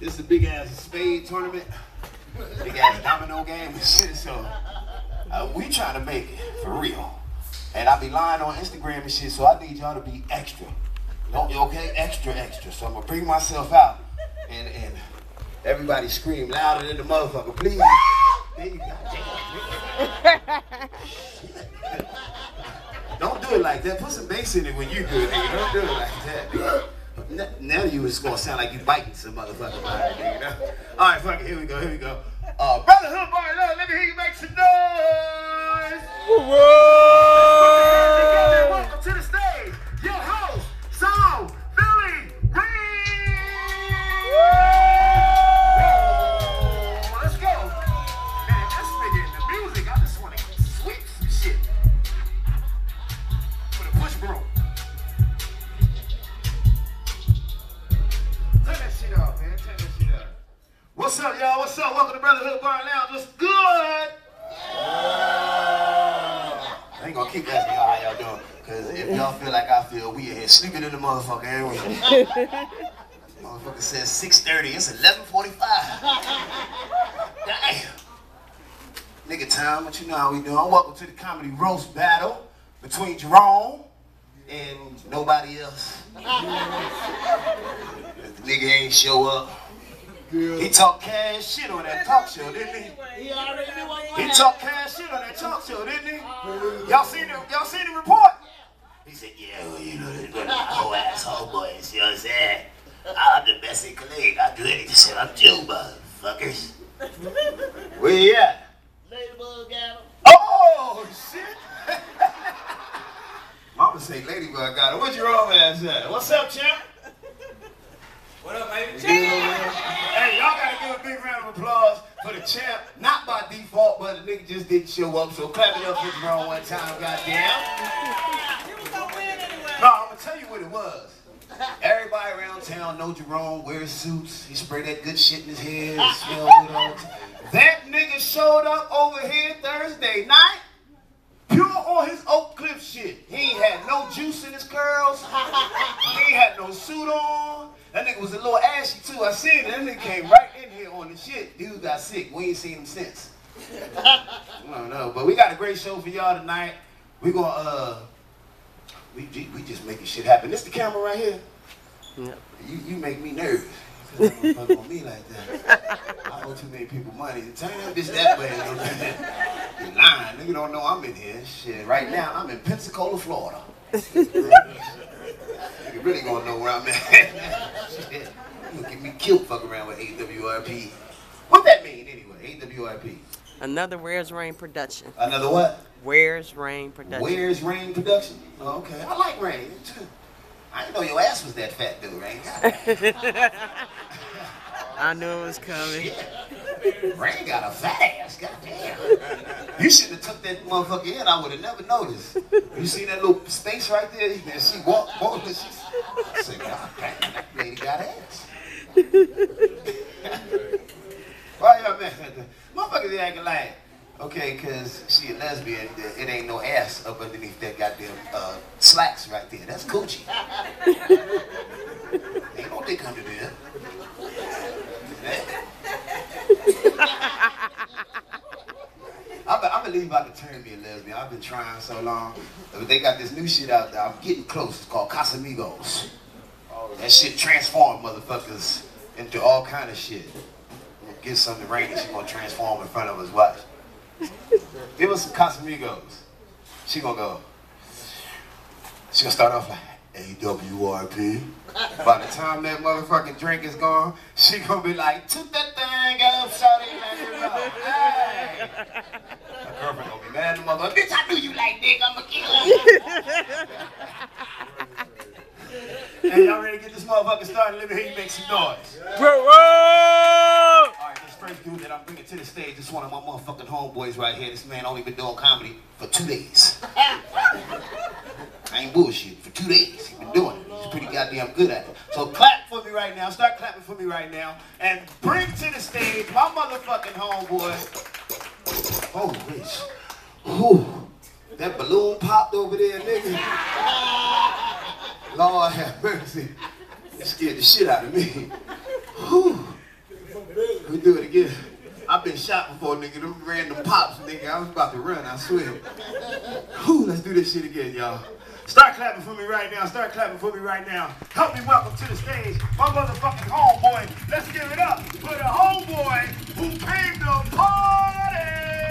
This is a big ass spade tournament, big ass domino game and shit. So uh, we trying to make it for real. And I be lying on Instagram and shit, so I need y'all to be extra. Don't okay? Extra, extra. So I'm gonna bring myself out and and everybody scream louder than the motherfucker, please. There you go. Don't do it like that. Put some bass in it when you do it. Don't do it like that. Now you was gonna sound like you biting some motherfucker behind. You know? All right, fuck it. Here we go. Here we go. Uh, Brotherhood Bar, love. Let me hear you make some noise. Welcome What's up, y'all? What's up? Welcome to Brotherhood Bar Lounge. What's good? I ain't gonna keep asking y'all how y'all doing. Cause if y'all feel like I feel, we in here sleeping in the motherfucker, ain't we? Motherfucker says 6.30, it's 11.45. Damn. Nigga time, but you know how we doing. Welcome to the comedy roast battle between Jerome and nobody else. the nigga ain't show up. He talked cash shit on that talk show, didn't he? He already knew what He talked cash shit on that talk show, didn't he? Y'all seen the y'all seen the report? He said, yeah, well, you know, they're gonna whole asshole boys, you know what I'm saying? I'm the best in colleague. I do anything. Shit, I'm Joe, motherfuckers. Where you at? Ladybug got him. Oh shit! Mama say Ladybug got it. Where's your old ass at? What's up, champ? What up, baby? Hey, y'all gotta give a big round of applause for the champ. Not by default, but the nigga just didn't show up. So clap it up for Jerome one time, goddamn. He was gonna win anyway. No, I'm gonna tell you what it was. Everybody around town know Jerome wears suits. He spray that good shit in his hair. Smell good all the time. That nigga showed up over here Thursday night. Pure on his Oak Cliff shit. He ain't had no juice in his curls. He ain't had no suit on. That nigga was a little ashy too. I seen it. That nigga came right in here on the shit. Dude got sick. We ain't seen him since. I don't know. But we got a great show for y'all tonight. We gonna uh we, we just making shit happen. This the camera right here. You you make me nervous. Fuck on me like that. I owe too many people money. Turn that bitch that way. You lying. Nigga don't know I'm in here. Shit. Right now I'm in Pensacola, Florida. you really gonna know where I'm at. Shit. You gonna get me killed fuck around with AWRP. What that mean anyway? AWRP. Another Where's Rain production. Another what? Where's Rain production. Where's Rain Production? Oh, okay. I like Rain. I didn't know your ass was that fat dude, Rain. I knew it was coming. Rain got a fat ass, goddamn. You should have took that motherfucker in. I would have never noticed. You see that little space right there? And she walked, walked, and she I said, God damn, that lady got ass. Why at the motherfuckers acting like, okay, cause she a lesbian, it ain't no ass up underneath that goddamn uh, slacks right there. That's Gucci. ain't no dick under there. I, be- I believe I could turn me a lesbian. I've been trying so long. But they got this new shit out there. I'm getting close. It's called Casamigos. That shit transform motherfuckers into all kind of shit. Get something rainy. She gonna transform in front of us. Watch. Give us some Casamigos. She gonna go. She gonna start off like AWRP. By the time that motherfucking drink is gone, she gonna be like, took that thing up, shawty. Hey. Her girlfriend gonna be mad at the motherfucker. Bitch, I knew you like dick. I'ma kill you. hey, y'all ready to get this motherfucker started? Let me hear you make some noise. Whoa! All right, this first dude that I'm bringing to the stage is one of my motherfucking homeboys right here. This man only been doing comedy for two days. I ain't bullshit. For two days, he's been doing it. He's pretty goddamn good at it. So clap for me right now. Start clapping for me right now. And bring to the stage my motherfucking homeboy. Oh, bitch. Whew. That balloon popped over there, nigga. Lord have mercy. It scared the shit out of me. Whew. We do it again. I've been shot before, nigga. Them random pops, nigga. I was about to run, I swear. Whew, let's do this shit again, y'all. Start clapping for me right now. Start clapping for me right now. Help me welcome to the stage my motherfucking homeboy. Let's give it up for the homeboy who came to party.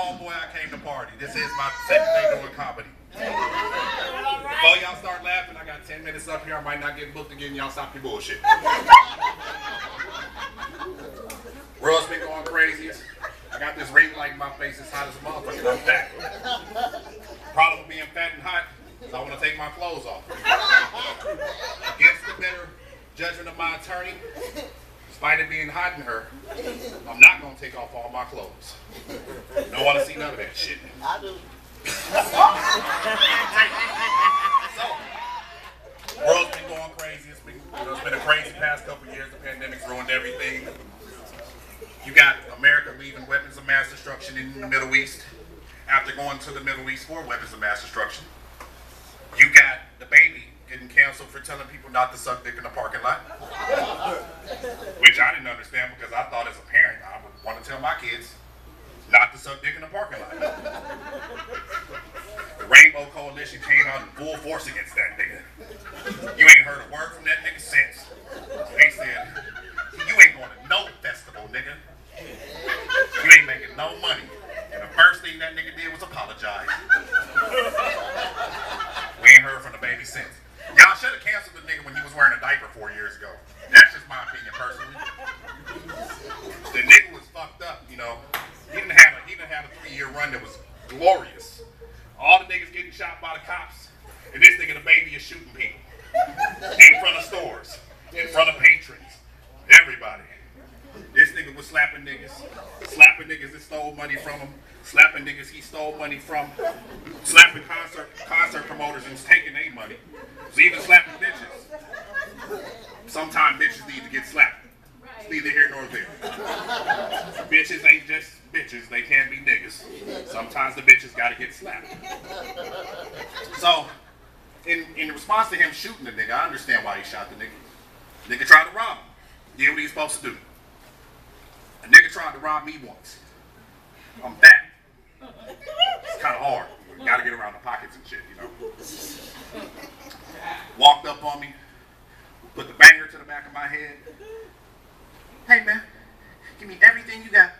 Homeboy. I came to party. This is my second day doing comedy. Before y'all start laughing, I got 10 minutes up here. I might not get booked again. Y'all stop your bullshit. World's been going crazy. I got this ring light in my face. It's hot as a motherfucker. I'm fat. Problem with being fat and hot is I want to take my clothes off. Against the better judgment of my attorney, despite it being hot in her, I'm not going to take off Don't want to see none of that shit. I do. So, world's been going crazy. It's been, you know, it's been a crazy past couple years. The pandemic's ruined everything. You got America leaving weapons of mass destruction in the Middle East after going to the Middle East for weapons of mass destruction. You got the baby getting canceled for telling people not to suck dick in the parking lot. Which I didn't understand because I thought as a parent I would want to tell my kids not to suck dick in the parking lot. The Rainbow Coalition came out in full force against that nigga. You ain't heard a word from that nigga since. They said, you ain't going to no festival, nigga. You ain't making no money. And the first thing that nigga did was apologize. We ain't heard from the baby since. Y'all should have canceled the nigga when he was wearing a diaper four years ago. That's just my opinion personally. The nigga was fucked up, you know. He didn't have a he didn't have a three year run that was glorious. All the niggas getting shot by the cops, and this nigga the baby is shooting people in front of stores, in front of patrons, everybody. This nigga was slapping niggas, slapping niggas that stole money from him, slapping niggas he stole money from, slapping concert concert promoters and taking their money. Was even slapping bitches. Sometimes bitches need to get slapped. It's neither here nor there. bitches ain't just bitches, they can be niggas. Sometimes the bitches gotta get slapped. So, in, in response to him shooting the nigga, I understand why he shot the nigga. Nigga tried to rob him. Did what he was supposed to do. A nigga tried to rob me once. I'm fat. It's kind of hard. You gotta get around the pockets and shit, you know. Walked up on me, put the banger to the back of my head. Hey man, give me everything you got.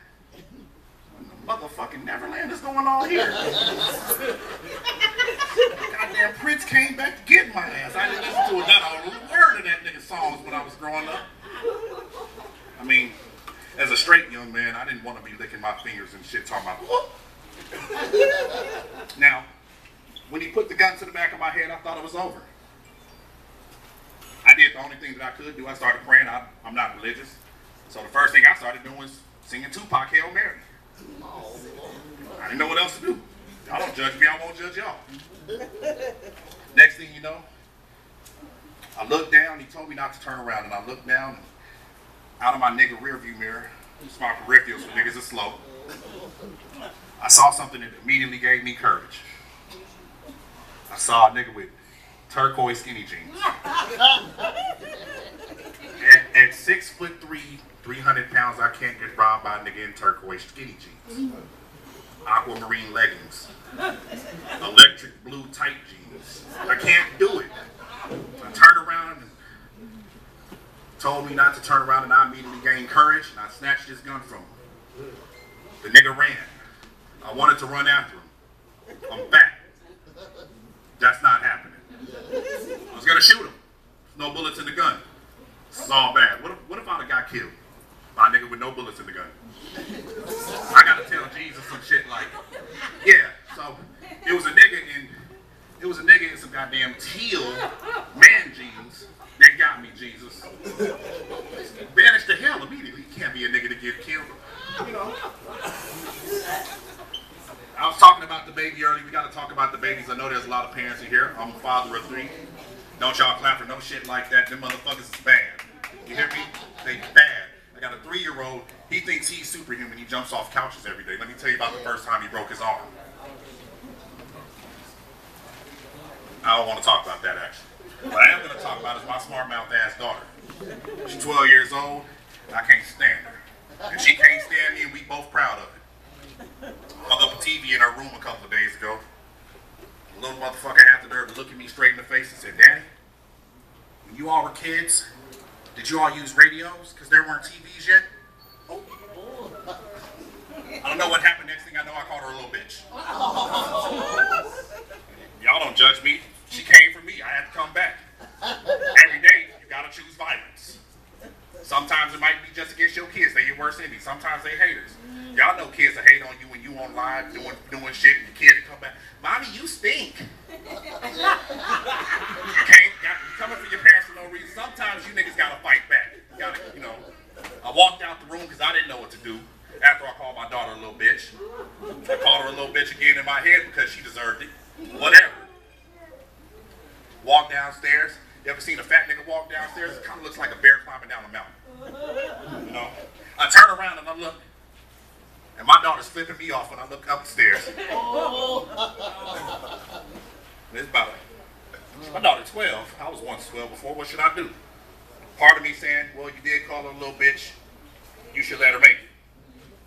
Motherfucking Neverland is going on here? Goddamn Prince came back to get my ass. I didn't listen to not a word of that nigga's songs when I was growing up. I mean, as a straight young man, I didn't want to be licking my fingers and shit talking about. Now, when he put the gun to the back of my head, I thought it was over. I did the only thing that I could do. I started praying. I, I'm not religious. So the first thing I started doing was singing Tupac Hail Mary. I didn't know what else to do. Y'all don't judge me, I won't judge y'all. Next thing you know, I looked down, he told me not to turn around, and I looked down and out of my nigga rear view mirror, it's my peripherals for niggas are slow. I saw something that immediately gave me courage. I saw a nigga with turquoise skinny jeans. At, at six foot three, 300 pounds, I can't get robbed by a nigga in turquoise skinny jeans. Aquamarine leggings. Electric blue tight jeans. I can't do it. I turned around and told me not to turn around and I immediately gained courage and I snatched his gun from him. The nigga ran. I wanted to run after him. I'm back. That's not happening. I was gonna shoot him. No bullets in the gun. This is all bad. What if, what if I'd have got killed by a nigga with no bullets in the gun? I gotta tell Jesus some shit like, yeah. So it was a nigga in, it was a nigga in some goddamn teal man jeans that got me Jesus. Banished to hell immediately. You can't be a nigga to get killed. You know. I was talking about the baby earlier. We gotta talk. talk about the babies. I know there's a lot of parents in here. I'm a father of three. Don't y'all clap for no shit like that. Them motherfuckers is bad. You hear me? They bad. I got a three-year-old. He thinks he's superhuman. He jumps off couches every day. Let me tell you about the first time he broke his arm. I don't want to talk about that actually. What I am going to talk about is my smart mouth ass daughter. She's 12 years old. And I can't stand her. And she can't stand me, and we both proud of it. Hung up a TV in her room a couple of days ago. The little motherfucker had the nerve to look at me straight in the face and said, Daddy, when you all were kids, did you all use radios? Because there weren't TVs yet? Oh. I don't know what happened. Next thing I know, I called her a little bitch. Y'all don't judge me. She came for me. I had to come back. Every day, you gotta choose violence. Sometimes it might be just against your kids. They your worst enemy. Sometimes they haters. Y'all know kids that hate on you when you on live doing doing shit and your kid come back. Mommy, you stink. You can't got, you coming for your parents for no reason. Sometimes you niggas gotta fight back. You gotta, you know. I walked out the room because I didn't know what to do. After I called my daughter a little bitch. I called her a little bitch again in my head because she deserved it. Whatever. Walk downstairs. You ever seen a fat nigga walk downstairs? It kind of looks like a bear climbing down a mountain. You know? I turn around and I look, and my daughter's flipping me off when I look upstairs. It's about my daughter's 12. I was once 12 before. What should I do? Part of me saying, well, you did call her a little bitch. You should let her make it.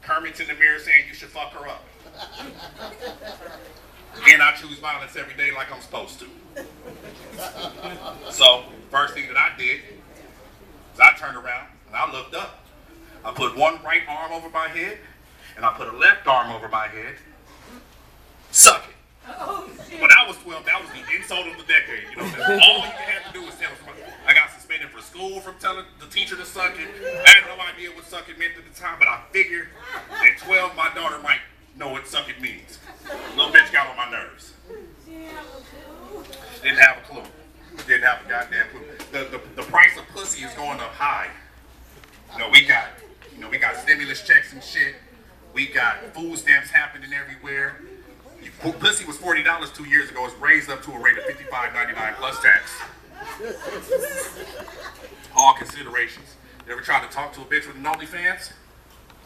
Kermit's in the mirror saying you should fuck her up. And I choose violence every day like I'm supposed to. So, first thing that I did is I turned around and I looked up. I put one right arm over my head and I put a left arm over my head. Suck it. Oh, when I was 12, that was the insult of the decade. You know, all you had to do was tell somebody. I got suspended for school from telling the teacher to suck it. I had no idea what suck it meant at the time, but I figured at 12, my daughter might know what suck it means. Little bitch got on my nerves. Didn't have a clue. Didn't have a goddamn clue. The, the, the price of pussy is going up high. You know, we got, you know, we got stimulus checks and shit. We got food stamps happening everywhere. Pussy was forty dollars two years ago. It's raised up to a rate of fifty-five ninety-nine plus tax. All considerations. You ever tried to talk to a bitch with an OnlyFans?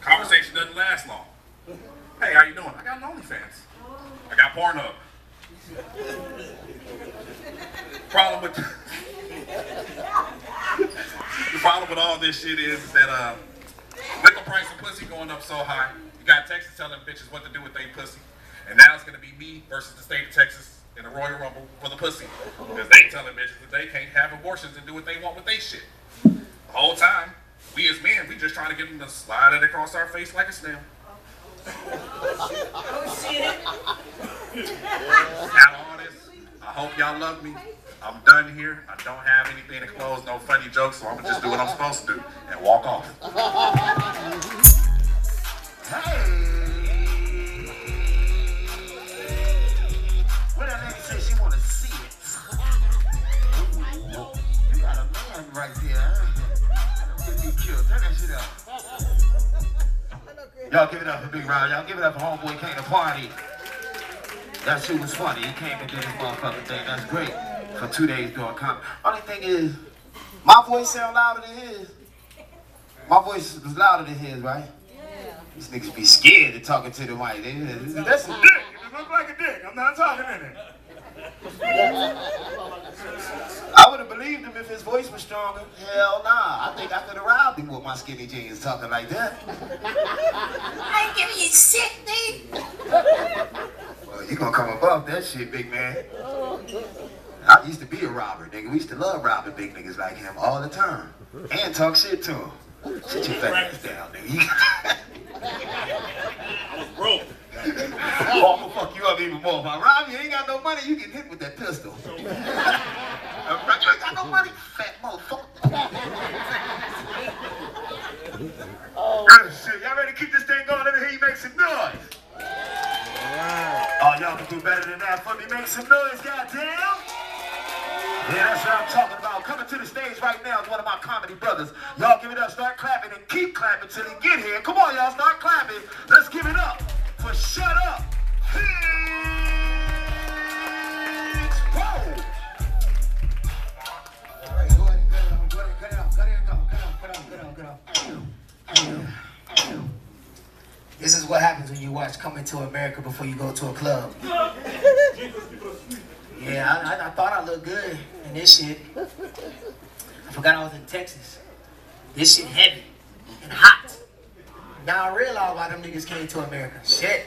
Conversation doesn't last long. Hey, how you doing? I got an OnlyFans. I got Pornhub. Problem with the problem with all this shit is that uh, with the price of pussy going up so high, you got Texas telling bitches what to do with their pussy. And now it's gonna be me versus the state of Texas in the Royal Rumble for the pussy. Because they telling bitches that they can't have abortions and do what they want with their shit. The whole time, we as men, we just trying to get them to slide it across our face like a snail. Got all this. I hope y'all love me. I'm done here. I don't have anything to close, no funny jokes, so I'm gonna just do what I'm supposed to do and walk off. Hey. What that lady say she wanna see it. You got a man right there. huh? Get me killed. Turn that shit up. Y'all give it up for Big Round. Y'all give it up for Homeboy came to party. That shit was funny. He came and did his motherfucking thing. That's great. For two days doing comedy. Only thing is, my voice sound louder than his. My voice was louder than his, right? Yeah. These niggas be scared to talking to the mic. They- That's a dick. It look like a dick. I'm not talking in it. I would have believed him if his voice was stronger. Hell nah. I think I could have robbed him with my skinny jeans talking like that. I ain't giving you shit, nigga. Well, you gonna come above that shit, big man. I used to be a robber, nigga. We used to love robbing big niggas like him all the time. And talk shit to him. Sit your fat ass down, nigga. I was broke. Oh, I'm gonna fuck you up even more. If I rob you, ain't got no money, you get hit with that pistol. You ain't got no money, fat motherfucker. Oh. Good shit. Y'all ready to keep this thing going? Let me hear you make some noise. Oh, y'all can do better than that for me. Make some noise, goddamn. Yeah, that's what I'm talking about. Coming to the stage right now is one of my comedy brothers. Y'all give it up, start clapping, and keep clapping till he get here. Come on, y'all, start clapping. Let's give it up for Shut Up Pittsburgh. This is what happens when you watch Coming to America before you go to a club. yeah, I, I, I thought I looked good in this shit. I forgot I was in Texas. This shit heavy and hot. Now I realize why them niggas came to America. Shit.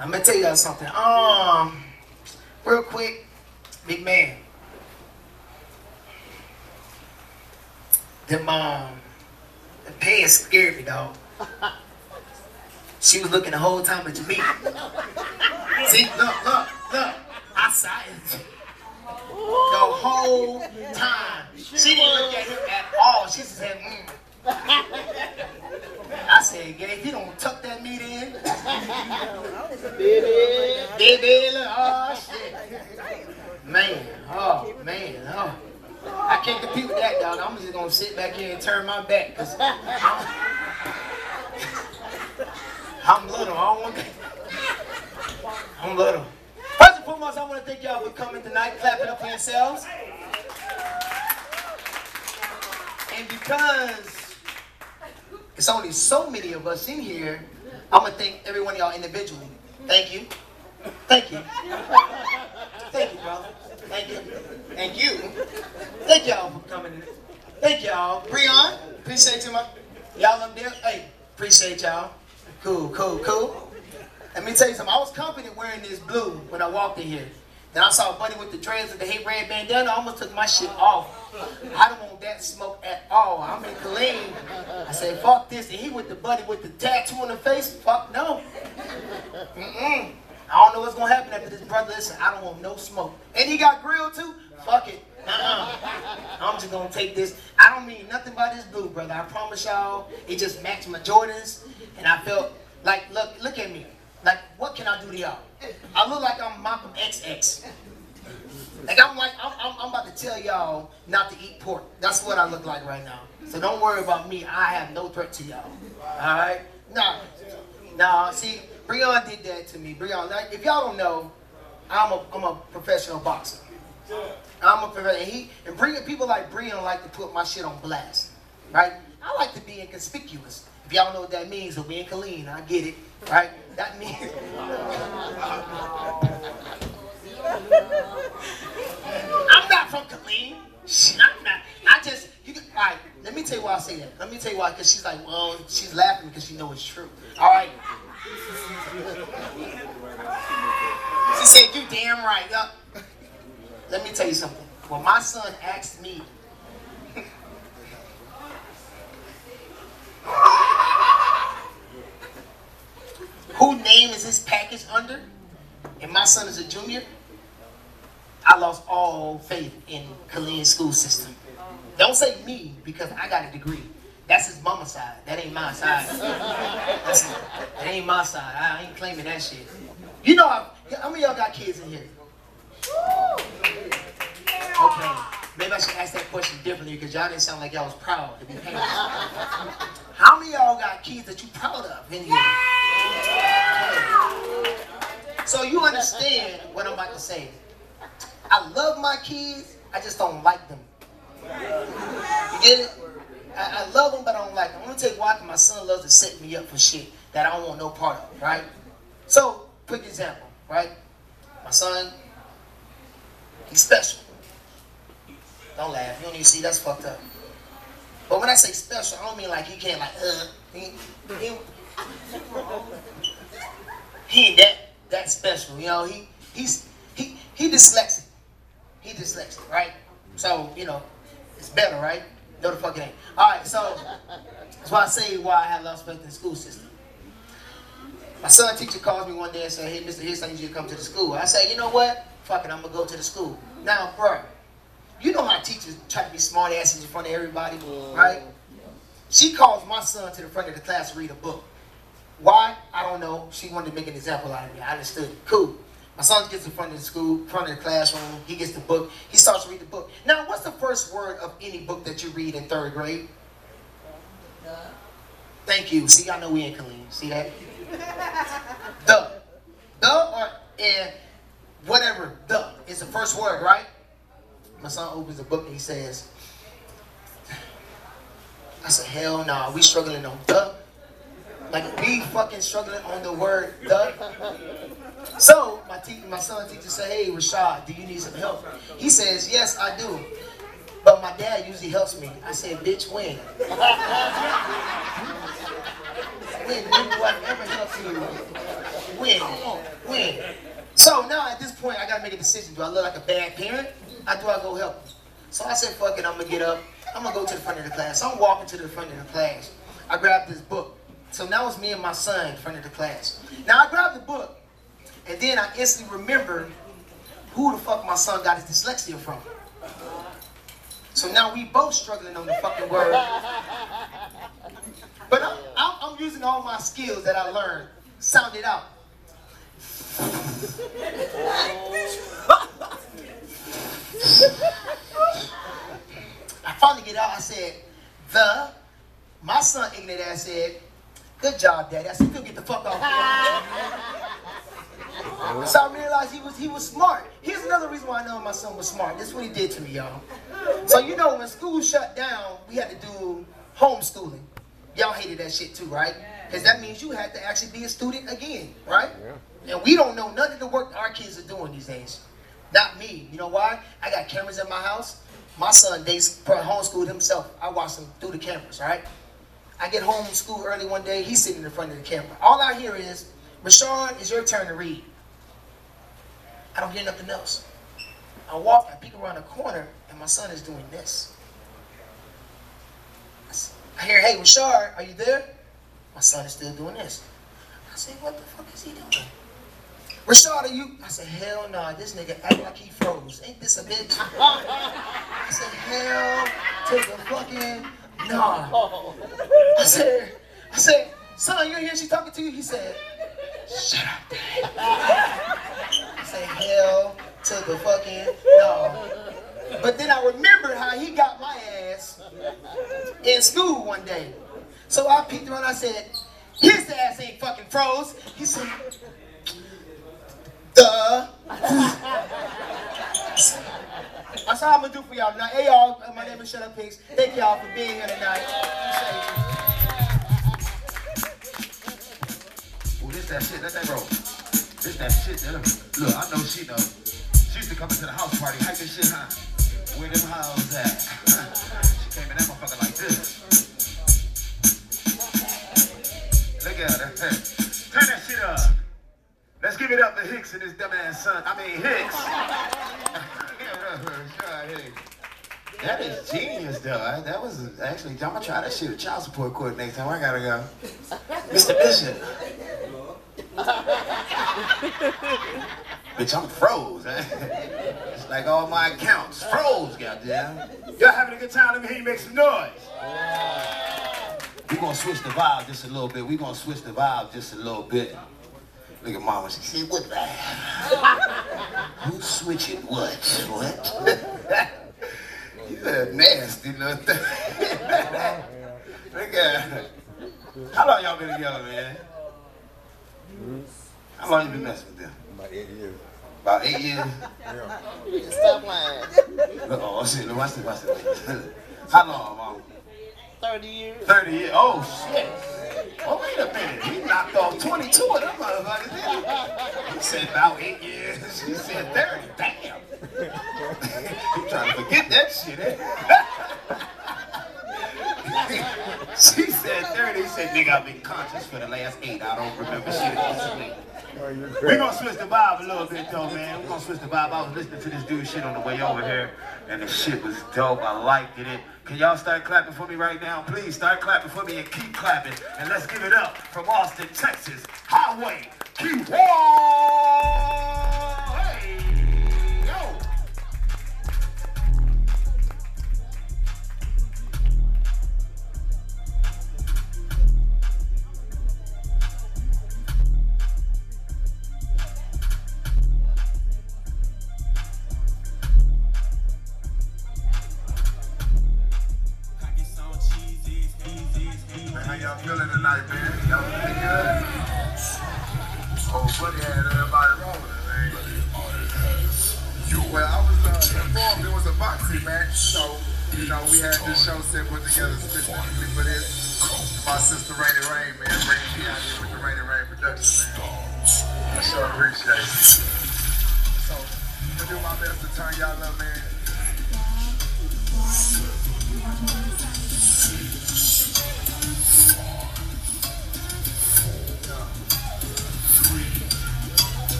I'm gonna tell y'all something. Um, real quick, big man. Them um, the pants scared me, dog. She was looking the whole time at me. See, look, look, look. I saw it. The whole time. She didn't look at him at all. She just said, mm. I said, yeah, you don't tuck that meat in. Baby. Baby, oh shit. Man, oh man, oh. I can't compete with that, dog. I'm just gonna sit back here and turn my back, cause I'm, I'm little. I don't want that. I'm little. First and foremost, I want to thank y'all for coming tonight, clapping up for yourselves. And because it's only so many of us in here, I'm gonna thank every one of y'all individually. Thank you. Thank you. Thank you, brother. Thank you. Thank you. Thank y'all for coming. In. Thank y'all. Breon, appreciate you, my y'all up there. Hey, appreciate y'all. Cool, cool, cool. Let me tell you something. I was confident wearing this blue when I walked in here. Then I saw a buddy with the dreads and the hate red bandana. I almost took my shit off. I don't want that smoke at all. I'm in clean. I said, fuck this. And he with the buddy with the tattoo on the face. Fuck no. Mm-mm. I don't know what's gonna happen after this, brother. Listen, I don't want no smoke. And he got grilled too. Fuck it. Uh-uh. I'm just gonna take this. I don't mean nothing by this blue, brother. I promise y'all. It just matched my Jordans, and I felt like, look, look at me. Like, what can I do to y'all? I look like I'm Malcolm XX. Like I'm like I'm, I'm, I'm about to tell y'all not to eat pork. That's what I look like right now. So don't worry about me. I have no threat to y'all. All right? Nah, nah. See, Breon did that to me. Breon, like, if y'all don't know, I'm a I'm a professional boxer. I'm a professional. And bringing people like Breon like to put my shit on blast, right? I like to be inconspicuous. If y'all know what that means, so being clean, I get it, right? That means. I'm not from Killeen. I'm not. I just, you all right, let me tell you why I say that. Let me tell you why, because she's like, well, she's laughing because she knows it's true. All right. She said, you damn right. Yup. Let me tell you something. When my son asked me, who name is this package under? And my son is a junior. I lost all faith in Killeen school system. Don't say me because I got a degree. That's his mama side. That ain't my side. That's, that ain't my side. I ain't claiming that shit. You know, how, how many y'all got kids in here? Okay. Maybe I should ask that question differently because y'all didn't sound like y'all was proud to be parents. How many y'all got kids that you proud of in here? So you understand what I'm about to say. I love my kids, I just don't like them. You get it? I, I love them, but I don't like them. I'm gonna tell you why, my son loves to set me up for shit that I don't want no part of, right? So, quick example, right? My son, he's special. Don't laugh. You don't even see that's fucked up. But when I say special, I don't mean like he can't like uh he, he, he ain't that that special. You know, he he's he he dyslexic. He dyslexic, right? So, you know, it's better, right? No the fuck it ain't. Alright, so that's why I say why I have lost respect in the school system. My son teacher calls me one day and said, hey, Mr. Hicks, I need you to come to the school. I say, you know what? Fuck it, I'm gonna go to the school. Now, bro, you know how teachers try to be smart asses in front of everybody, right? She calls my son to the front of the class to read a book. Why? I don't know. She wanted to make an example out of me. I understood. Cool. My son gets in front of the school, front of the classroom. He gets the book. He starts to read the book. Now, what's the first word of any book that you read in third grade? Thank you. See, I know we ain't clean. See that? the. The or and whatever. The is the first word, right? My son opens the book and he says, I said, hell no, we struggling on the. Like we fucking struggling on the word the. So my te- my son teacher said, "Hey Rashad, do you need some help?" He says, "Yes, I do." But my dad usually helps me. I said, "Bitch, when?" when? Do I ever help you? When? When? So now at this point, I gotta make a decision. Do I look like a bad parent? Or do I go help him? So I said, fuck it, I'm gonna get up. I'm gonna go to the front of the class. So I'm walking to the front of the class. I grabbed this book. So now it's me and my son in front of the class. Now I grabbed the book, and then I instantly remember who the fuck my son got his dyslexia from. So now we both struggling on the fucking word. But I'm, I'm, I'm using all my skills that I learned. Sound it out. I finally get out. I said, the. My son, ignorant ass, said, good job, daddy. I said, you get the fuck off. so I realized he was he was smart. Here's another reason why I know my son was smart. This is what he did to me, y'all. So you know, when school shut down, we had to do homeschooling. Y'all hated that shit too, right? Because that means you had to actually be a student again, right? Yeah. And we don't know none of the work our kids are doing these days. Not me. You know why? I got cameras in my house. My son, they homeschooled himself. I watch him through the cameras, right? I get home from school early one day. He's sitting in front of the camera. All I hear is, Rashawn, it's your turn to read. I don't hear nothing else. I walk, I peek around the corner, and my son is doing this. I hear, hey, Rashard, are you there? My son is still doing this. I say, what the fuck is he doing? Rashad, are you? I said, hell nah, this nigga act like he froze. Ain't this a bitch? I said, hell to the fucking nah. I said, I said, son, you hear she talking to you? He said, shut up, dad. I said, hell to the fucking no. But then I remembered how he got my ass in school one day. So I peeked around, I said, his ass ain't fucking froze. He said, duh. That's all I'm gonna do for y'all tonight. Hey y'all, uh, my name is Shut Up Pigs. Thank y'all for being here tonight. That shit. Let that roll. This that shit. Look, I know she know. She used to come into the house party, this shit, huh? Where them hoes at? she came in that motherfucker like this. Look at her. Turn that shit up. Let's give it up to Hicks and his dumbass son. I mean Hicks. Hicks. That is genius, though. I- That was actually. I'm gonna try that shit at child support court next time. I gotta go. Mr. Bishop. Bitch, I'm froze. It's like all my accounts froze, goddamn. Y'all having a good time? Let me hear you make some noise. We're gonna switch the vibe just a little bit. We're gonna switch the vibe just a little bit. Look at mama. She said, "What vibe? Who's switching what? What?" you a nasty little thing. Look at her. How long y'all been together, man? How long you been messing with them? About eight years. About eight years. Stop lying. Look, oh shit, look, watch this, watch this. How long, mom? 30 years. 30 years. Oh shit. Oh wait a minute. He knocked off 22 of them motherfuckers, he? Said about eight years. He said 30. Damn. he trying to forget that shit, eh? she said 30. He said, nigga, I've been conscious for the last eight. I don't remember shit. We're oh, gonna switch the vibe a little bit though, man. We're gonna switch the vibe. I was listening to this dude shit on the way over here, and the shit was dope. I liked it. Can y'all start clapping for me right now? Please start clapping for me and keep clapping. And let's give it up from Austin, Texas. Highway Q1!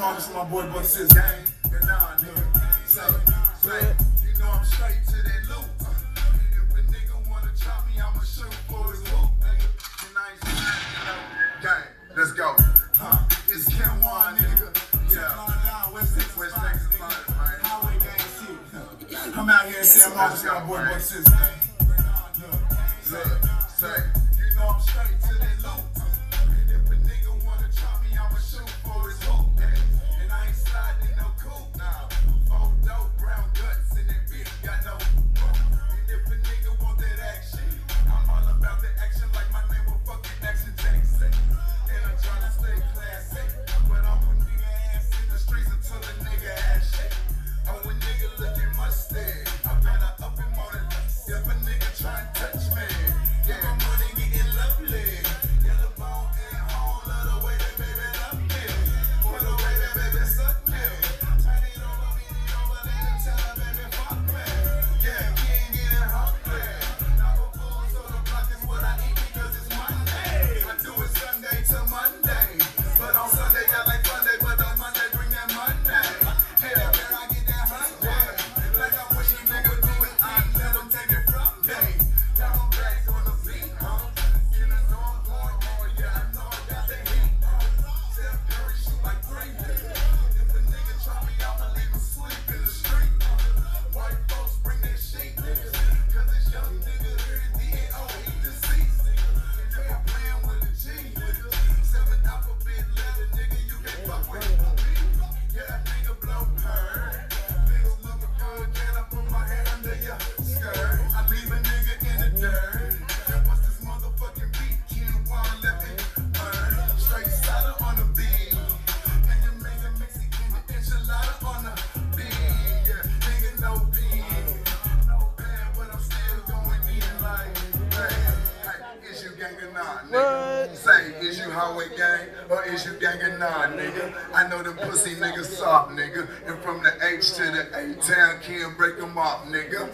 my boy and you know I'm straight to that loop. If a nigga wanna chop me, I'ma shoot for his loop. And I ain't you know. Gang, let's go. Huh, it's Ken Wan, nigga. Yeah. West Texas, West Texas, man. Highway gang. I'm out here in San Marcos, my boy Hey, Town Kim, break them up, nigga.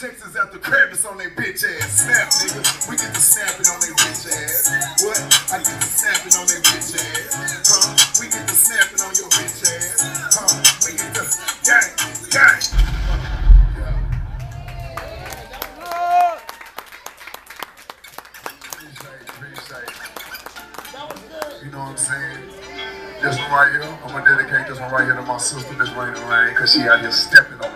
Texas out the crevice on their bitch ass. Snap, nigga. We get to snapping on their bitch ass. What? I get to snapping on their bitch ass. Huh? We get to snapping on your bitch ass. Huh? We get to gang, gang. You know what I'm saying? This one right here, I'm gonna dedicate this one right here to my sister, Miss Raina Lane, cause she out here stepping on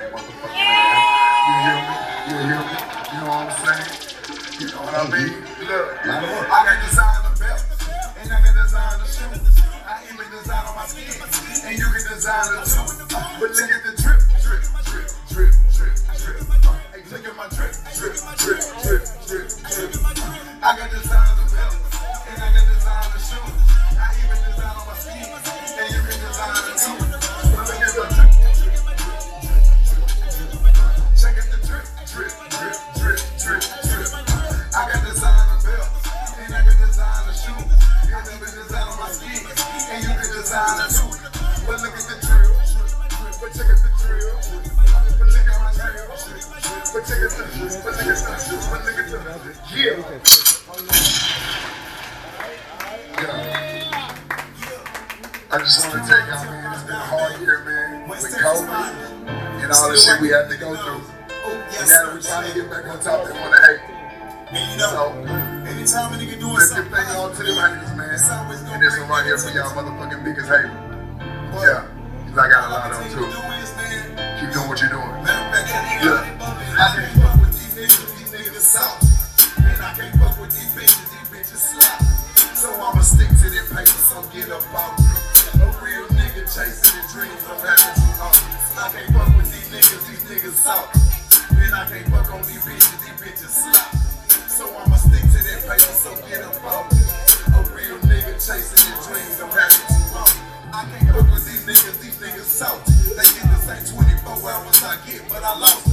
forget about me. A real nigga chasing his dreams, I'm having it too often. I can't fuck with these niggas, these niggas soft. Then I can't fuck on these bitches, these bitches slap. So I'ma stick to that paper, so get up me. A real nigga chasing his dreams, I'm having it too often. I can't fuck with these niggas, these niggas soft. They get the same 24 hours I get, but I lost.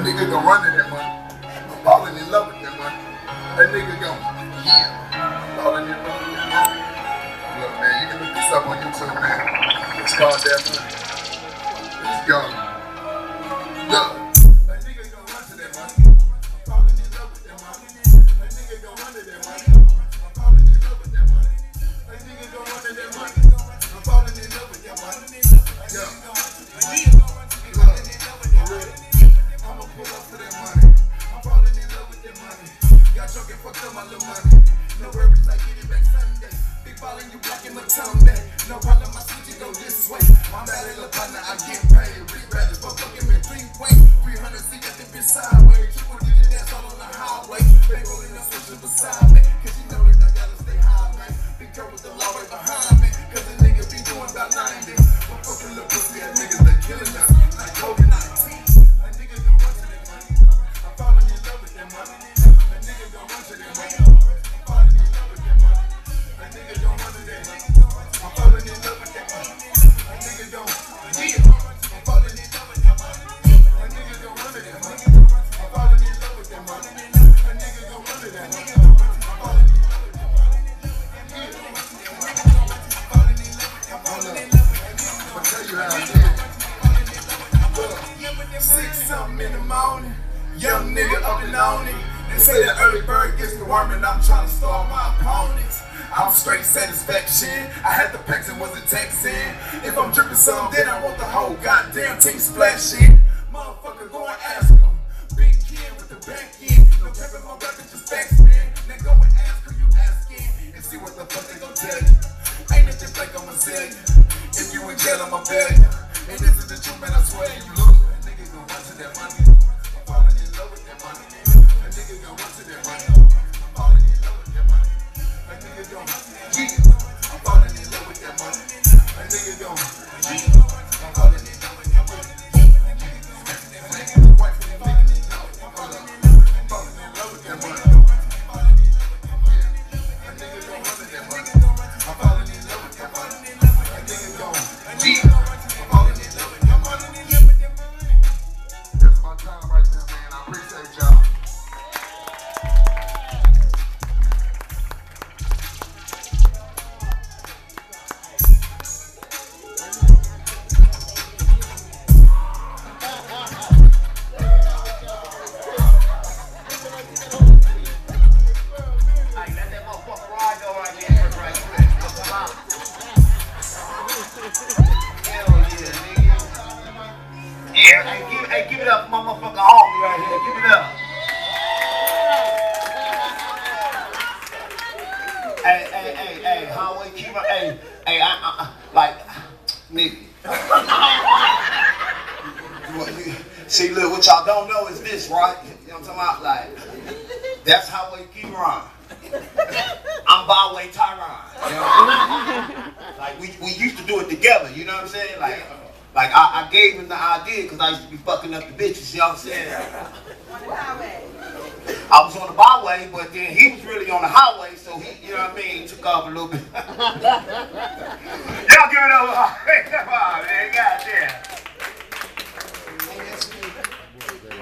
That nigga gonna run to that money. I'm falling in love with that money. That nigga gonna yeah. Falling in love with that money. Look, man, you can look this up on YouTube, man. It's called that money. It's gone.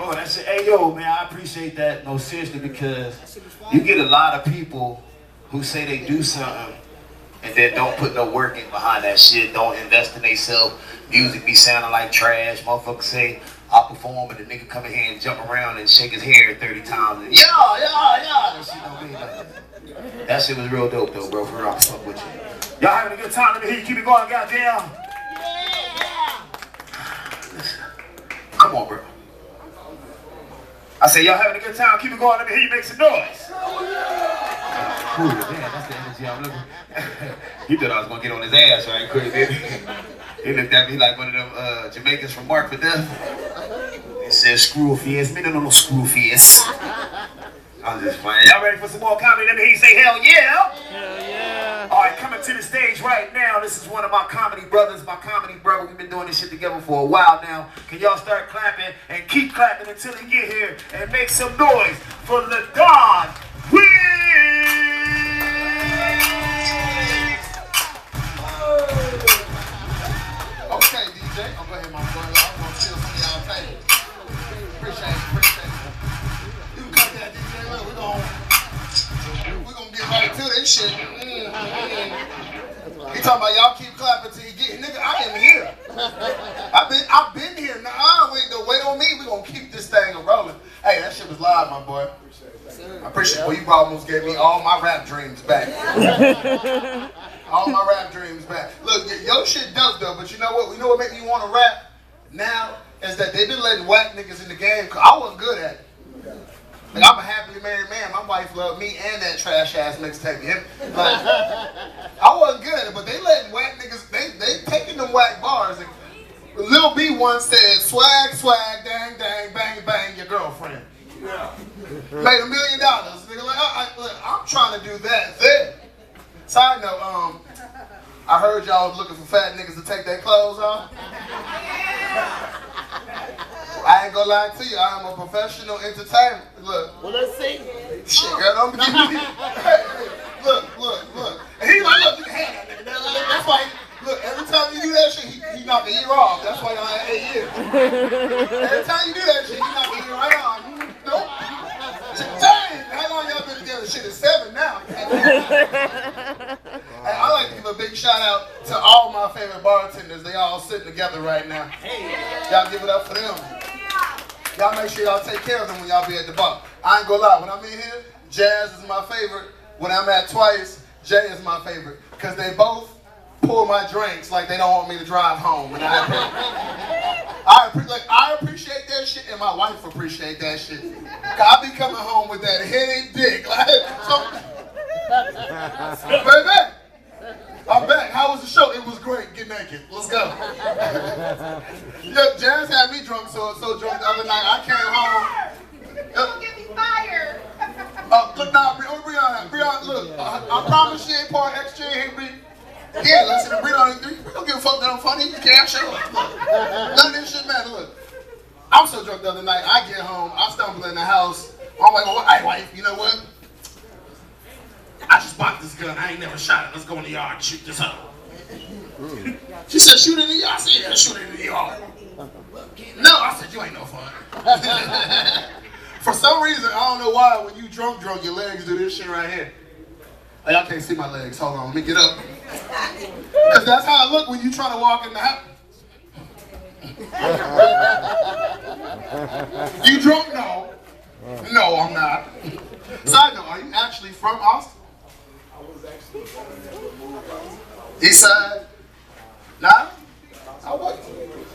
on. I said, hey, yo, man, I appreciate that. No, seriously, because you get a lot of people who say they do something and then don't put no work in behind that shit. Don't invest in themselves. Music be sounding like trash. Motherfuckers say, I perform and the nigga come in here and jump around and shake his hair 30 times. And, yeah, yeah, yeah. That shit don't mean nothing. That shit was real dope, though, bro. For real, I fuck with you. Y'all having a good time? Let me hear you keep it going, goddamn. Yeah. Come on, bro. I said, y'all having a good time? Keep it going. Let me hear you make some noise. Ooh, man, that's the energy I'm looking He thought I was going to get on his ass right quick, did he? looked at me like one of them uh, Jamaicans from Marked for Death. He said, Screwface. Me no, no, no, Screwface. I'm just playing. Y'all ready for some more comedy? Let me say hell yeah. Hell yeah. All right, coming to the stage right now. This is one of my comedy brothers, my comedy brother. We've been doing this shit together for a while now. Can y'all start clapping and keep clapping until he get here and make some noise for the God Will. This shit. Mm, mm. He talking about y'all keep clapping till you get nigga. I am here. I've been I've been here. Nah, wait, don't wait on me. We gonna keep this thing rolling. Hey, that shit was live, my boy. I appreciate it. Well, you almost gave me all my rap dreams back. all my rap dreams back. Look, your shit dope though, but you know what? You know what make me want to rap now is that they've been letting whack niggas in the game. Cause I wasn't good at it. Like, I'm a happily married man. My wife loved me and that trash ass mixtape. Him. Like, I wasn't good at it, but they letting whack niggas. They they taking them whack bars. And Lil B once said, "Swag, swag, dang, dang, bang, bang, your girlfriend." Yeah. Made a million dollars. Nigga, like, I, I, look, I'm trying to do that. There. Side note, um, I heard y'all was looking for fat niggas to take their clothes off. I ain't gonna lie to you, I am a professional entertainer. Look, Well, let's see. shit, girl, don't give me. Hey, look, look, look. And he like, look, you can have that nigga. That- that- That's why. Look, every time you do that shit, he, he knock a year off. That's why y'all had eight years. Every time you do that shit, he knock a year right off. Nope. Dang, how long y'all been together? Shit is seven now. Hey, I like to give a big shout out to all my favorite bartenders. They all sitting together right now. Hey. Y'all give it up for them. Y'all make sure y'all take care of them when y'all be at the bar. I ain't gonna lie, when I'm in here, Jazz is my favorite. When I'm at Twice, Jay is my favorite. Cause they both pour my drinks like they don't want me to drive home. And I, I, like, I appreciate that shit and my wife appreciate that shit. Cause I be coming home with that headache dick. Like, so, baby, I'm back. How was the show? It was great. Get naked. Let's go. yeah, Jazz had me drunk, so so drunk the other night. I came home. Uh, Get me fired. uh, look now, Bri- oh, Brianna, Brianna, look. I, I promise she ain't part extra here, Bri. Yeah, listen to Brianna. We don't give a fuck that I'm funny. You can't show up. Look, none of this shit matter. Look, I'm so drunk the other night. I get home. I stumble in the house. I'm like, well, hey, wife, you know what? I just bought this gun. I ain't never shot it. Let's go in the yard and shoot this hoe. Mm. She said, shoot in the yard. I said, yeah, shoot in the yard. No, I said, you ain't no fun. For some reason, I don't know why, when you drunk, drunk, your legs do this shit right here. Hey, y'all can't see my legs. Hold on, let me get up. Because that's how I look when you try to walk in the house. you drunk? No. No, I'm not. Side note, are you actually from Austin? East side? Nah? I was.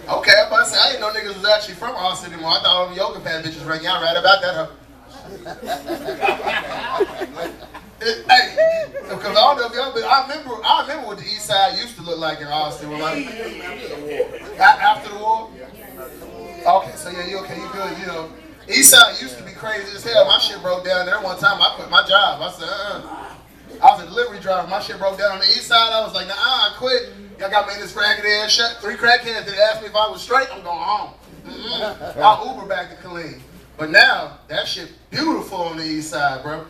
Okay, I'm about to say, I didn't know niggas was actually from Austin anymore. I thought all the yoga pants bitches right y'all right about that, huh? Hey, because know if y'all been, I remember, I remember what the East Side used to look like in Austin. After the war? Okay, so yeah, you okay, you good, you know. East Side used to be crazy as hell. My shit broke down there one time. I quit my job. I said, uh I was a delivery driver. My shit broke down on the east side. I was like, nah, I quit. Y'all got me in this ragged ass shut. Three crackheads that asked me if I was straight. I'm going home. Mm-mm. I'll Uber back to Killeen. But now, that shit beautiful on the east side, bro.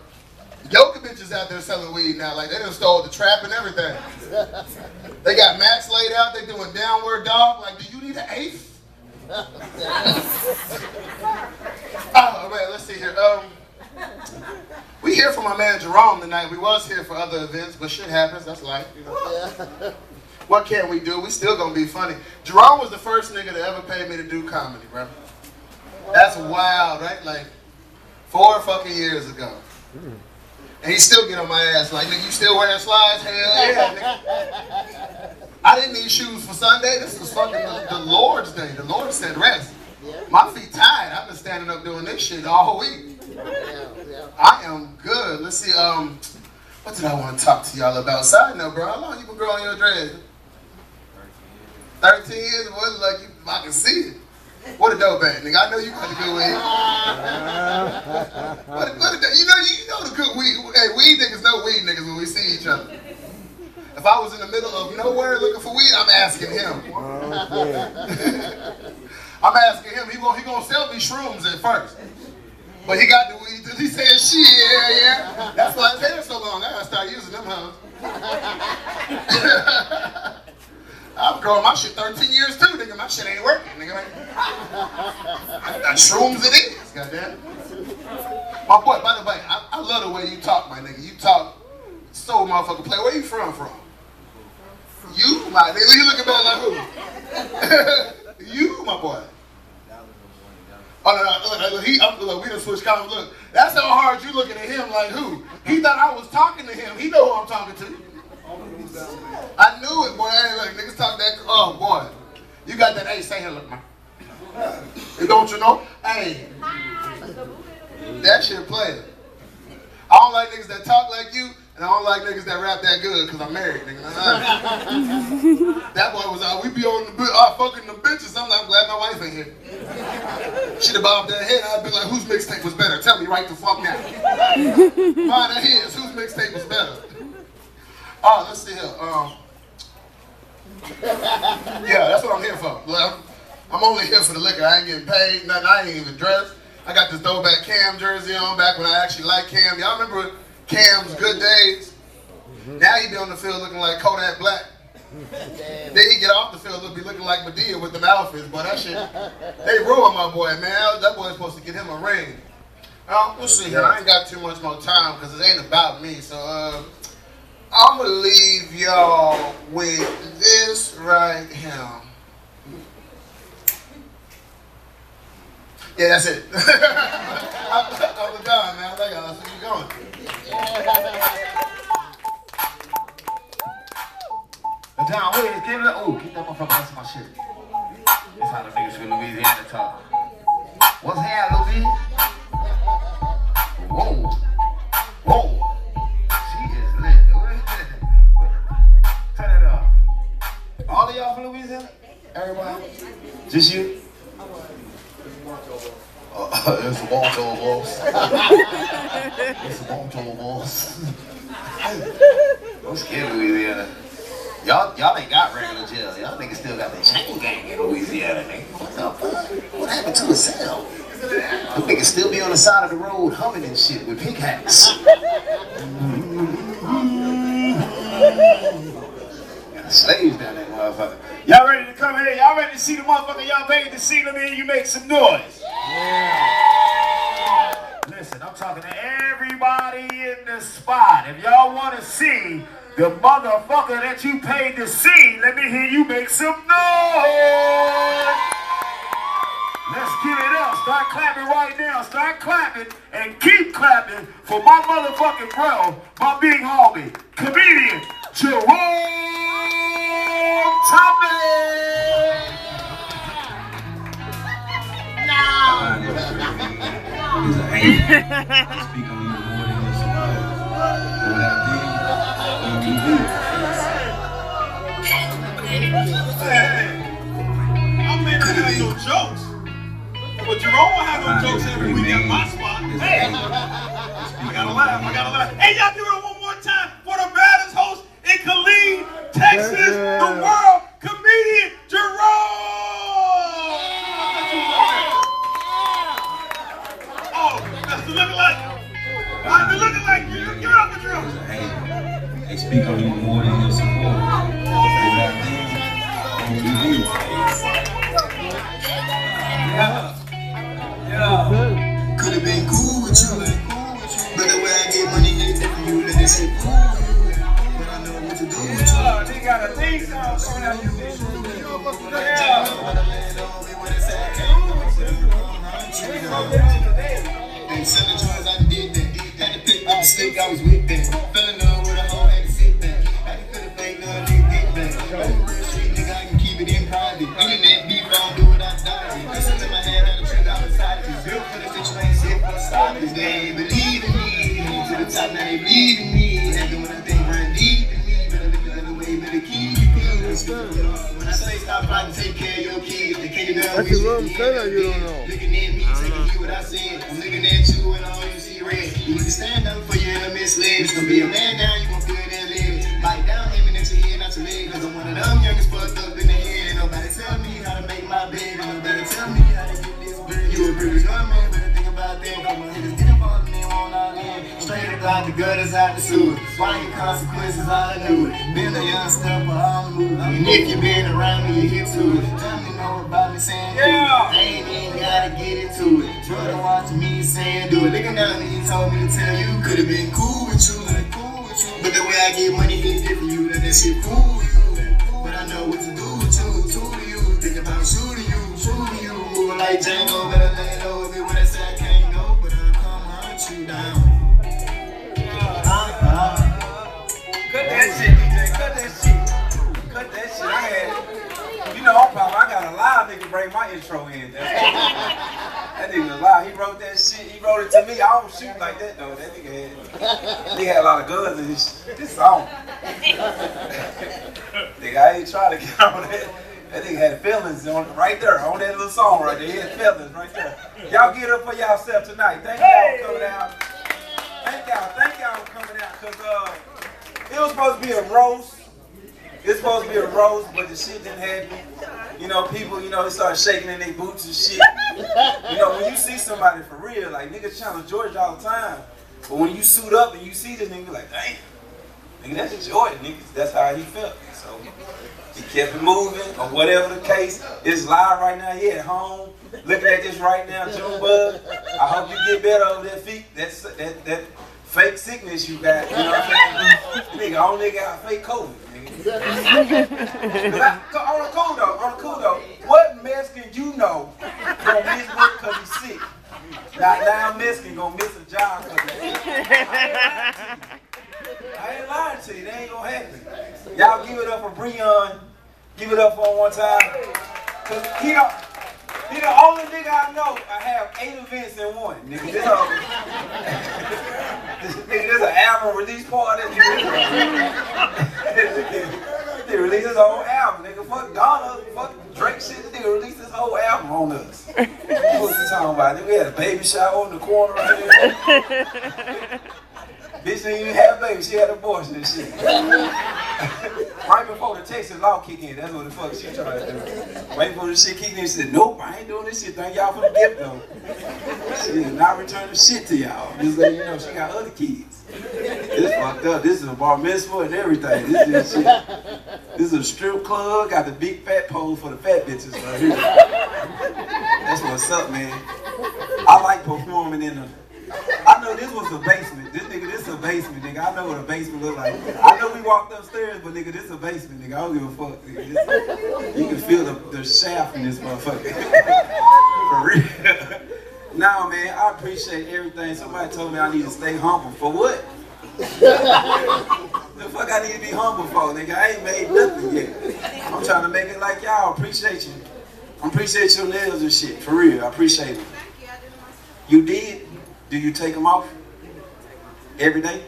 Yoga bitches out there selling weed now. Like, they done stole the trap and everything. They got mats laid out. They doing downward dog. Like, do you need an eighth? oh, man, let's see here. Um, we here for my man Jerome tonight. We was here for other events, but shit happens. That's life. You know? What can we do? We still gonna be funny. Jerome was the first nigga to ever pay me to do comedy, bro. That's wild, right? Like four fucking years ago. And he still get on my ass like, nigga, you still wearing slides? Hell yeah, nigga. I didn't need shoes for Sunday. This was fucking the, the Lord's day. The Lord said rest. My feet tired. I've been standing up doing this shit all week. I am good. Let's see. Um, what did I want to talk to y'all about? Side note, bro. How long you been growing your dreads? Thirteen years. Boy, look like you. I can see it. What a dope band, nigga. I know you got the good weed. what, a- what a, you know, you know the good weed. Hey, weed niggas know weed niggas when we see each other. If I was in the middle of nowhere looking for weed, I'm asking him. I'm asking him. He gonna he gonna sell me shrooms at first. But he got the weed. He said, she, yeah, yeah. That's why his hair so long. I gotta start using them hoes. I'm growing my shit 13 years too, nigga. My shit ain't working, nigga. I, I shrooms it is, goddamn. My boy, by the way, I, I love the way you talk, my nigga. You talk So motherfucker play. Where you from from? You, my nigga. You looking back like who? you, my boy. Oh, no, no, look, look, he, look, we done switched comments. Look, that's how hard you looking at him like who? He thought I was talking to him. He know who I'm talking to. I knew it, boy. Hey, look, niggas talk that. Oh, boy. You got that. Hey, say hello, man. Don't you know? Hey, that shit play. I don't like niggas that talk like you, and I don't like niggas that rap that good, because I'm married, nigga. that boy was out. We be on the, uh, fucking the bitches. I'm like, I'm glad my wife ain't here. She'd have bobbed that head. I'd be like, whose mixtape was better? Tell me right the fuck now. Mine that is. Whose mixtape was better? Oh, let's see here. Um, yeah, that's what I'm here for. I'm, I'm only here for the liquor. I ain't getting paid, nothing. I ain't even dressed. I got this throwback Cam jersey on back when I actually liked Cam. Y'all remember Cam's good days? Now he be on the field looking like Kodak Black. Then he get off the field, he'll be looking like Madea with them outfits. But that shit, they ruined my boy, man. That boy's supposed to get him a ring. Uh, we'll see here. I ain't got too much more time because it ain't about me. So uh, I'm gonna leave y'all with this right here. Yeah, that's it. I'm, I'm done, man. I I'll see you going. Don, wait, give it up. Oh, keep that motherfucker. That's my shit. That's how the niggas from Louisiana talk. What's happening, Louis? Whoa. Whoa. She is lit. Turn it up. All of y'all from Louisiana? Everybody? Just you? Uh, it's a Bonto boss. it's a Bonto boss. I'm scared of Louisiana. Y'all, y'all ain't got regular jail. Y'all niggas still got the chain gang in Louisiana, nigga. What the fuck? What happened to the cell? Them niggas still be on the side of the road humming and shit with pickaxe. Got slaves down there, motherfucker. Y'all ready to come here? Y'all ready to see the motherfucker y'all paid to see them in? You make some noise. Yeah. Listen, I'm talking to everybody in the spot. If y'all want to see the motherfucker that you paid to see, let me hear you make some noise. Let's give it up. Start clapping right now. Start clapping and keep clapping for my motherfucking bro, my big homie, comedian Jerome Thomas. I may not have no jokes, but Jerome will have no jokes every week at my spot. Hey, I gotta laugh, I gotta laugh. Hey, y'all do it Killeen, Texas, the world comedian Jerome. Oh, that's the looking like. I've been looking like you. Give it up for Jerome. They speak on you more than your support. Without them, on Could have been cool with you, but the way I get money hit different, you let this shit cool with you. I was that. Fell in love with a hoe, had to sit back. Had to put a fake love, nigga, get back. I'm a real street nigga, I can keep it in private. Internet beef, I don't do what I die. Listen to my head, it. Built for the situation, shit believe in me. To the top, now they believe Stop fighting, take care of your kids. They can't That's the wrong color, you don't know. Looking at me, taking you what I said. I'm looking at you and all you see red. You need to stand up for your enemy sled. It's gonna be a man down, you gon' feel that leg. Bite down, aiming at your head, not your leg. Cause I'm one of them youngest fucked up in the head. Nobody tell me how to make my bed. Nobody tell me how to get this bread. You a pretty young man, better think about that. Come on, Out the gutters, out the sewer. Why your consequences, knew it. Been a young stepper, I'm moving. And if you been around me, you hit to it. Tell me know about me saying, yeah. I ain't even gotta get into it. Jordan watching me saying, do it. Looking down and he told me to tell you, could've been cool with you. Cool with you. But the way I get money hit different you, then that shit fool you. But I know what to do with you, two to you. Think about shooting you, shooting you. Moving like Django, better lay know, I'm I got a live nigga bring my intro in. That nigga was live. He wrote that shit. He wrote it to me. I don't shoot like that though. That nigga had, he had a lot of guns in his, his song. nigga, I ain't trying to get on that. That nigga had feelings on right there, on that little song right there. He had feelings right there. Y'all get up for yourself tonight. Thank y'all for coming out. Thank y'all. Thank y'all for coming out. Cause uh, it was supposed to be a roast. It's supposed to be a roast, but the shit didn't happen. You know, people, you know, they start shaking in their boots and shit. You know, when you see somebody for real, like niggas challenge George all the time. But when you suit up and you see this nigga, like, damn, nigga, that's Jordan, nigga. That's how he felt. So he kept it moving, or whatever the case. It's live right now. He at home, looking at this right now, Junebug. I hope you get better over that feet. That's that that fake sickness you got. You know what I'm saying? nigga, only nigga got fake COVID. On a cool though, on a cool though, what Mexican you know gonna miss work cause he's sick? Now, now Mexican gonna miss a job cause he's sick. I ain't lying to you, that ain't gonna happen. Y'all give it up for Breon. Give it up for him one time. Cause he the, he the only nigga I know I have eight events in one. Nigga, this whole, this, nigga, this an album release party. They released his whole album, nigga. Fuck Donda, fuck Drake shit. They released his whole album on us. What you talking about? We had a baby shower in the corner right here. Bitch didn't even have a baby, she had abortion and shit. right before the Texas law kicked in, that's what the fuck she tried to do. Right before the shit kicked in, she said, nope, I ain't doing this shit. Thank y'all for the gift though. She did not return the shit to y'all. Just let you know she got other kids. This fucked up. This is a bar mitzvah and everything. This is shit. This is a strip club, got the big fat pole for the fat bitches right here. That's what's up, man. I like performing in the I know this was a basement. This nigga, this is a basement, nigga. I know what a basement look like. I know we walked upstairs, but nigga, this is a basement, nigga. I don't give a fuck. Nigga. This, you can feel the, the shaft in this motherfucker. For real. Nah, man, I appreciate everything. Somebody told me I need to stay humble. For what? the fuck I need to be humble for, nigga? I ain't made nothing yet. I'm trying to make it like y'all. Appreciate you. I appreciate your nails and shit. For real, I appreciate it. Thank you You did? Do you take them off? Every day?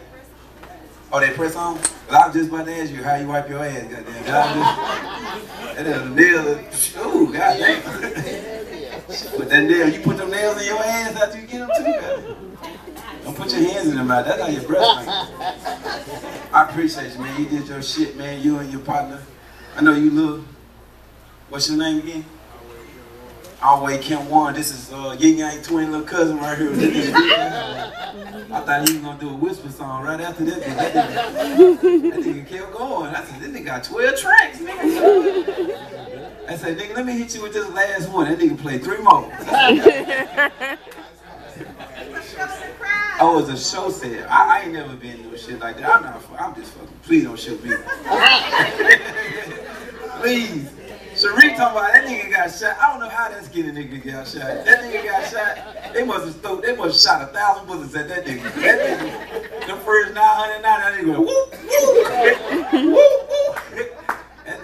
Oh, they press on? Well, I was just about to ask you how you wipe your ass, goddamn. That is a nail. Ooh, goddamn. Put that nail, you put them nails in your hands after you get them too, goddamn. Don't put your hands in them out. That's how your breath. I appreciate you, man. You did your shit, man. You and your partner. I know you look. What's your name again? Always Kim One. This is uh, Ying Yang Twin little cousin right here. I thought he was gonna do a whisper song right after this. That nigga kept going. I said, this nigga got 12 tracks, nigga. I said, nigga, let me hit you with this last one. That nigga played three more. Oh, it's a show set. I, I ain't never been to no shit like that. I'm not. I'm just fucking. Please don't shoot me. Please. Sharif talking about that nigga got shot. I don't know how that skinny nigga got shot. That nigga got shot. They must have stole, they must have shot a thousand bullets at that nigga. That nigga, the first 999, that nigga went whoop, whoop, whoop.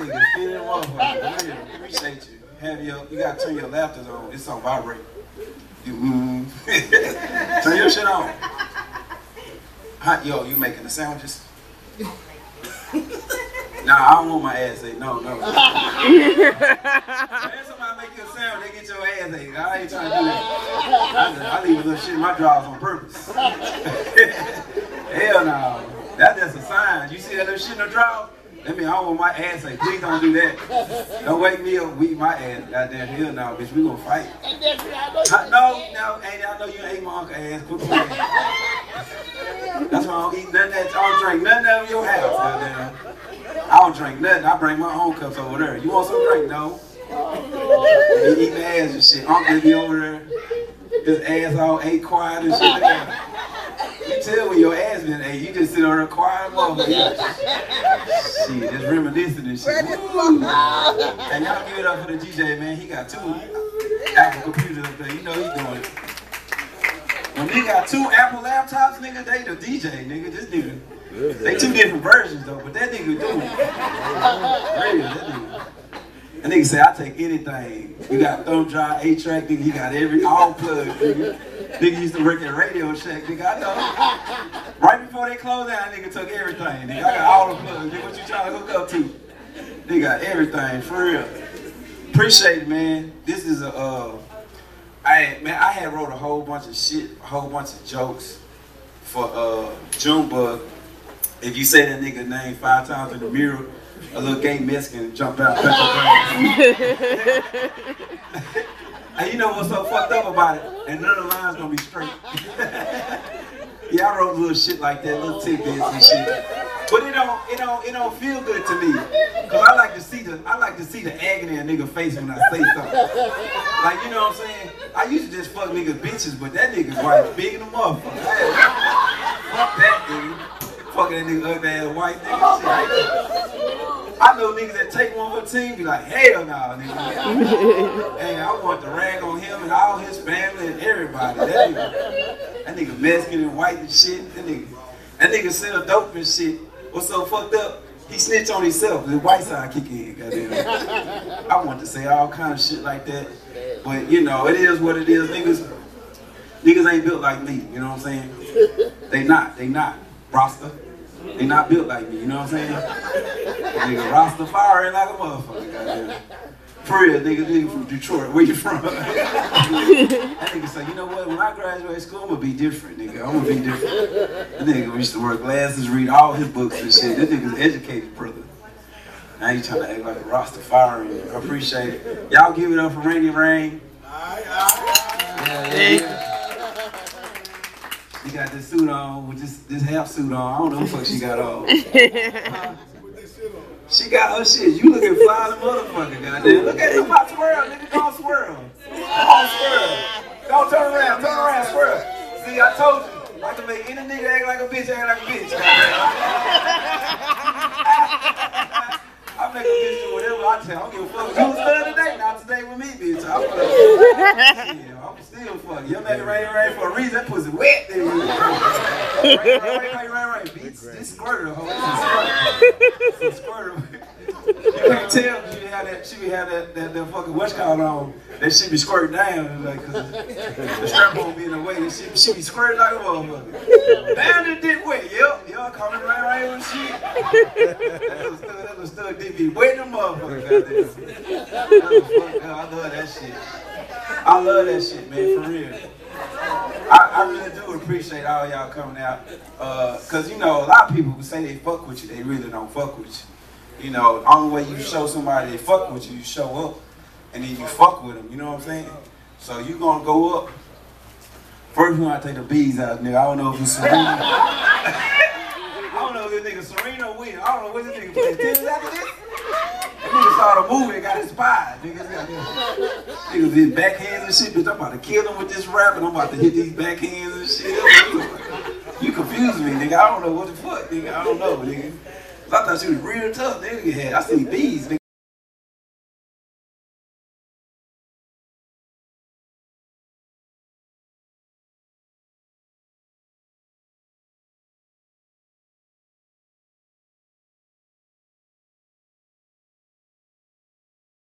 That nigga feeling motherfucker. Really appreciate you. Have your, you gotta turn your laughters on. It's on vibrate. You, mm. turn your shit on. Hot, yo, you making the sandwiches? Nah, I don't want my ass ate. No, no. When somebody make you a sandwich, they get your ass ate. I ain't trying to do that. I, I leave a little shit in my drawers on purpose. Hell no. That's just a sign. You see that little shit in the drawer? That mean I don't want my ass ate. Please don't do that. Don't wake me up, weak my ass. Goddamn hell now, bitch. We gonna fight. I, no, no, ain't I know you ate my uncle ass. Quit playing. That's why I don't eat none of that. I don't drink none of your house. I don't drink nothing. I bring my own cups over there. You want some drink? No. He eating ass and shit. Uncle be over there. His ass all ate quiet and shit. Like. You tell when your ass been ate. You just sit on a quiet, motherfucker. shit, just reminiscing and shit. And y'all give it up for the DJ, man. He got two Apple computers up there. You know he doing it. When they got two Apple laptops, nigga, they the DJ, nigga. This nigga. They two different versions though, but that nigga doing it. Real, that nigga. That nigga say, I take anything. You got thumb drive, eight track, nigga. You got every all plug, nigga. Nigga used to work at Radio Shack, nigga. I know. Right before they closed down, nigga took everything. Nigga, I got all the plugs. Nigga, what you trying to hook up to? They got everything for real. Appreciate it, man. This is a, uh, I man, I had wrote a whole bunch of shit, a whole bunch of jokes for uh Junebug. If you say that nigga name five times in the mirror, a little gay Mexican jump out. and you know what's so fucked up about it? And none of the lines gonna be straight. yeah, I wrote little shit like that, little tidbits and shit. But it don't, it don't, it don't feel good to me. Cause I like to see the, I like to see the agony in a nigga face when I say something. Like, you know what I'm saying? I used to just fuck niggas bitches, but that nigga's white, big in the motherfucker. Fuck that nigga. Fucking that nigga ugly ass white nigga. Oh shit. I know niggas that take one for the team be like, hell no, nigga. hey, I want the rag on him and all his family and everybody. That nigga, that nigga Mexican and white and shit. That nigga, that nigga sell dope and shit. What's so fucked up? He snitched on himself. The white side kick in, goddamn. I want to say all kind of shit like that. But you know, it is what it is. Niggas, niggas ain't built like me. You know what I'm saying? They not. They not. Rasta. They not built like me. You know what I'm saying? Nigga Rastafari like a motherfucker. Goddamn. For real, nigga, nigga from Detroit. Where you from? that nigga say, you know what? When I graduate school, I'm gonna be different, nigga. I'm gonna be different. That nigga used to wear glasses, read all his books and shit. That nigga's educated, brother. Now you trying to act like a Rastafari. I appreciate it. Y'all give it up for Rainy Rain. Yeah, yeah, yeah. You got this suit on with this this half suit on. I don't know what the fuck she got on. She got her shit. You looking fly as a motherfucker, goddamn. Look at you about to swirl, nigga. Don't swirl. Come on, swirl. Don't turn around. Turn around, swirl. See, I told you. I can make any nigga act like a bitch, act like a bitch. I make a bitch do whatever I tell. I don't give a fuck. You was good today, not today with me, bitch. I'm, shit, I'm still fucking. You're making rain rain for a reason. That pussy wet. Rain, rain, rain, rain, rain. Bitch, this squirter, hoe. This is squirter. You can't tell she be have that, she be have that, that, that fucking what's called on. That shit be squirting down, like, the strap won't be in the way. And she, she be squirting like a motherfucker. Damn, the dick wet. Yep, y'all coming right right with shit. That little stud, that be wet the motherfucker, little fuck, I love that shit. I love that shit, man, for real. I, I really do appreciate all y'all coming out. Uh, Cause you know, a lot of people who say they fuck with you, they really don't fuck with you. You know, the only way you show somebody they fuck with you, you show up, and then you fuck with them. You know what I'm saying? So you gonna go up. First, we gonna take the bees out, nigga. I don't know if it's Serena. I don't know if this nigga Serena win. I don't know what this nigga play tennis after this. That nigga saw the movie and got inspired. Niggas got niggas did backhands and shit. Bitch, I'm about to kill him with this rap, and I'm about to hit these backhands and shit. You confuse me, nigga. I don't know what the fuck, nigga. I don't know, nigga. I thought she was real tough, nigga. Yeah, I see bees.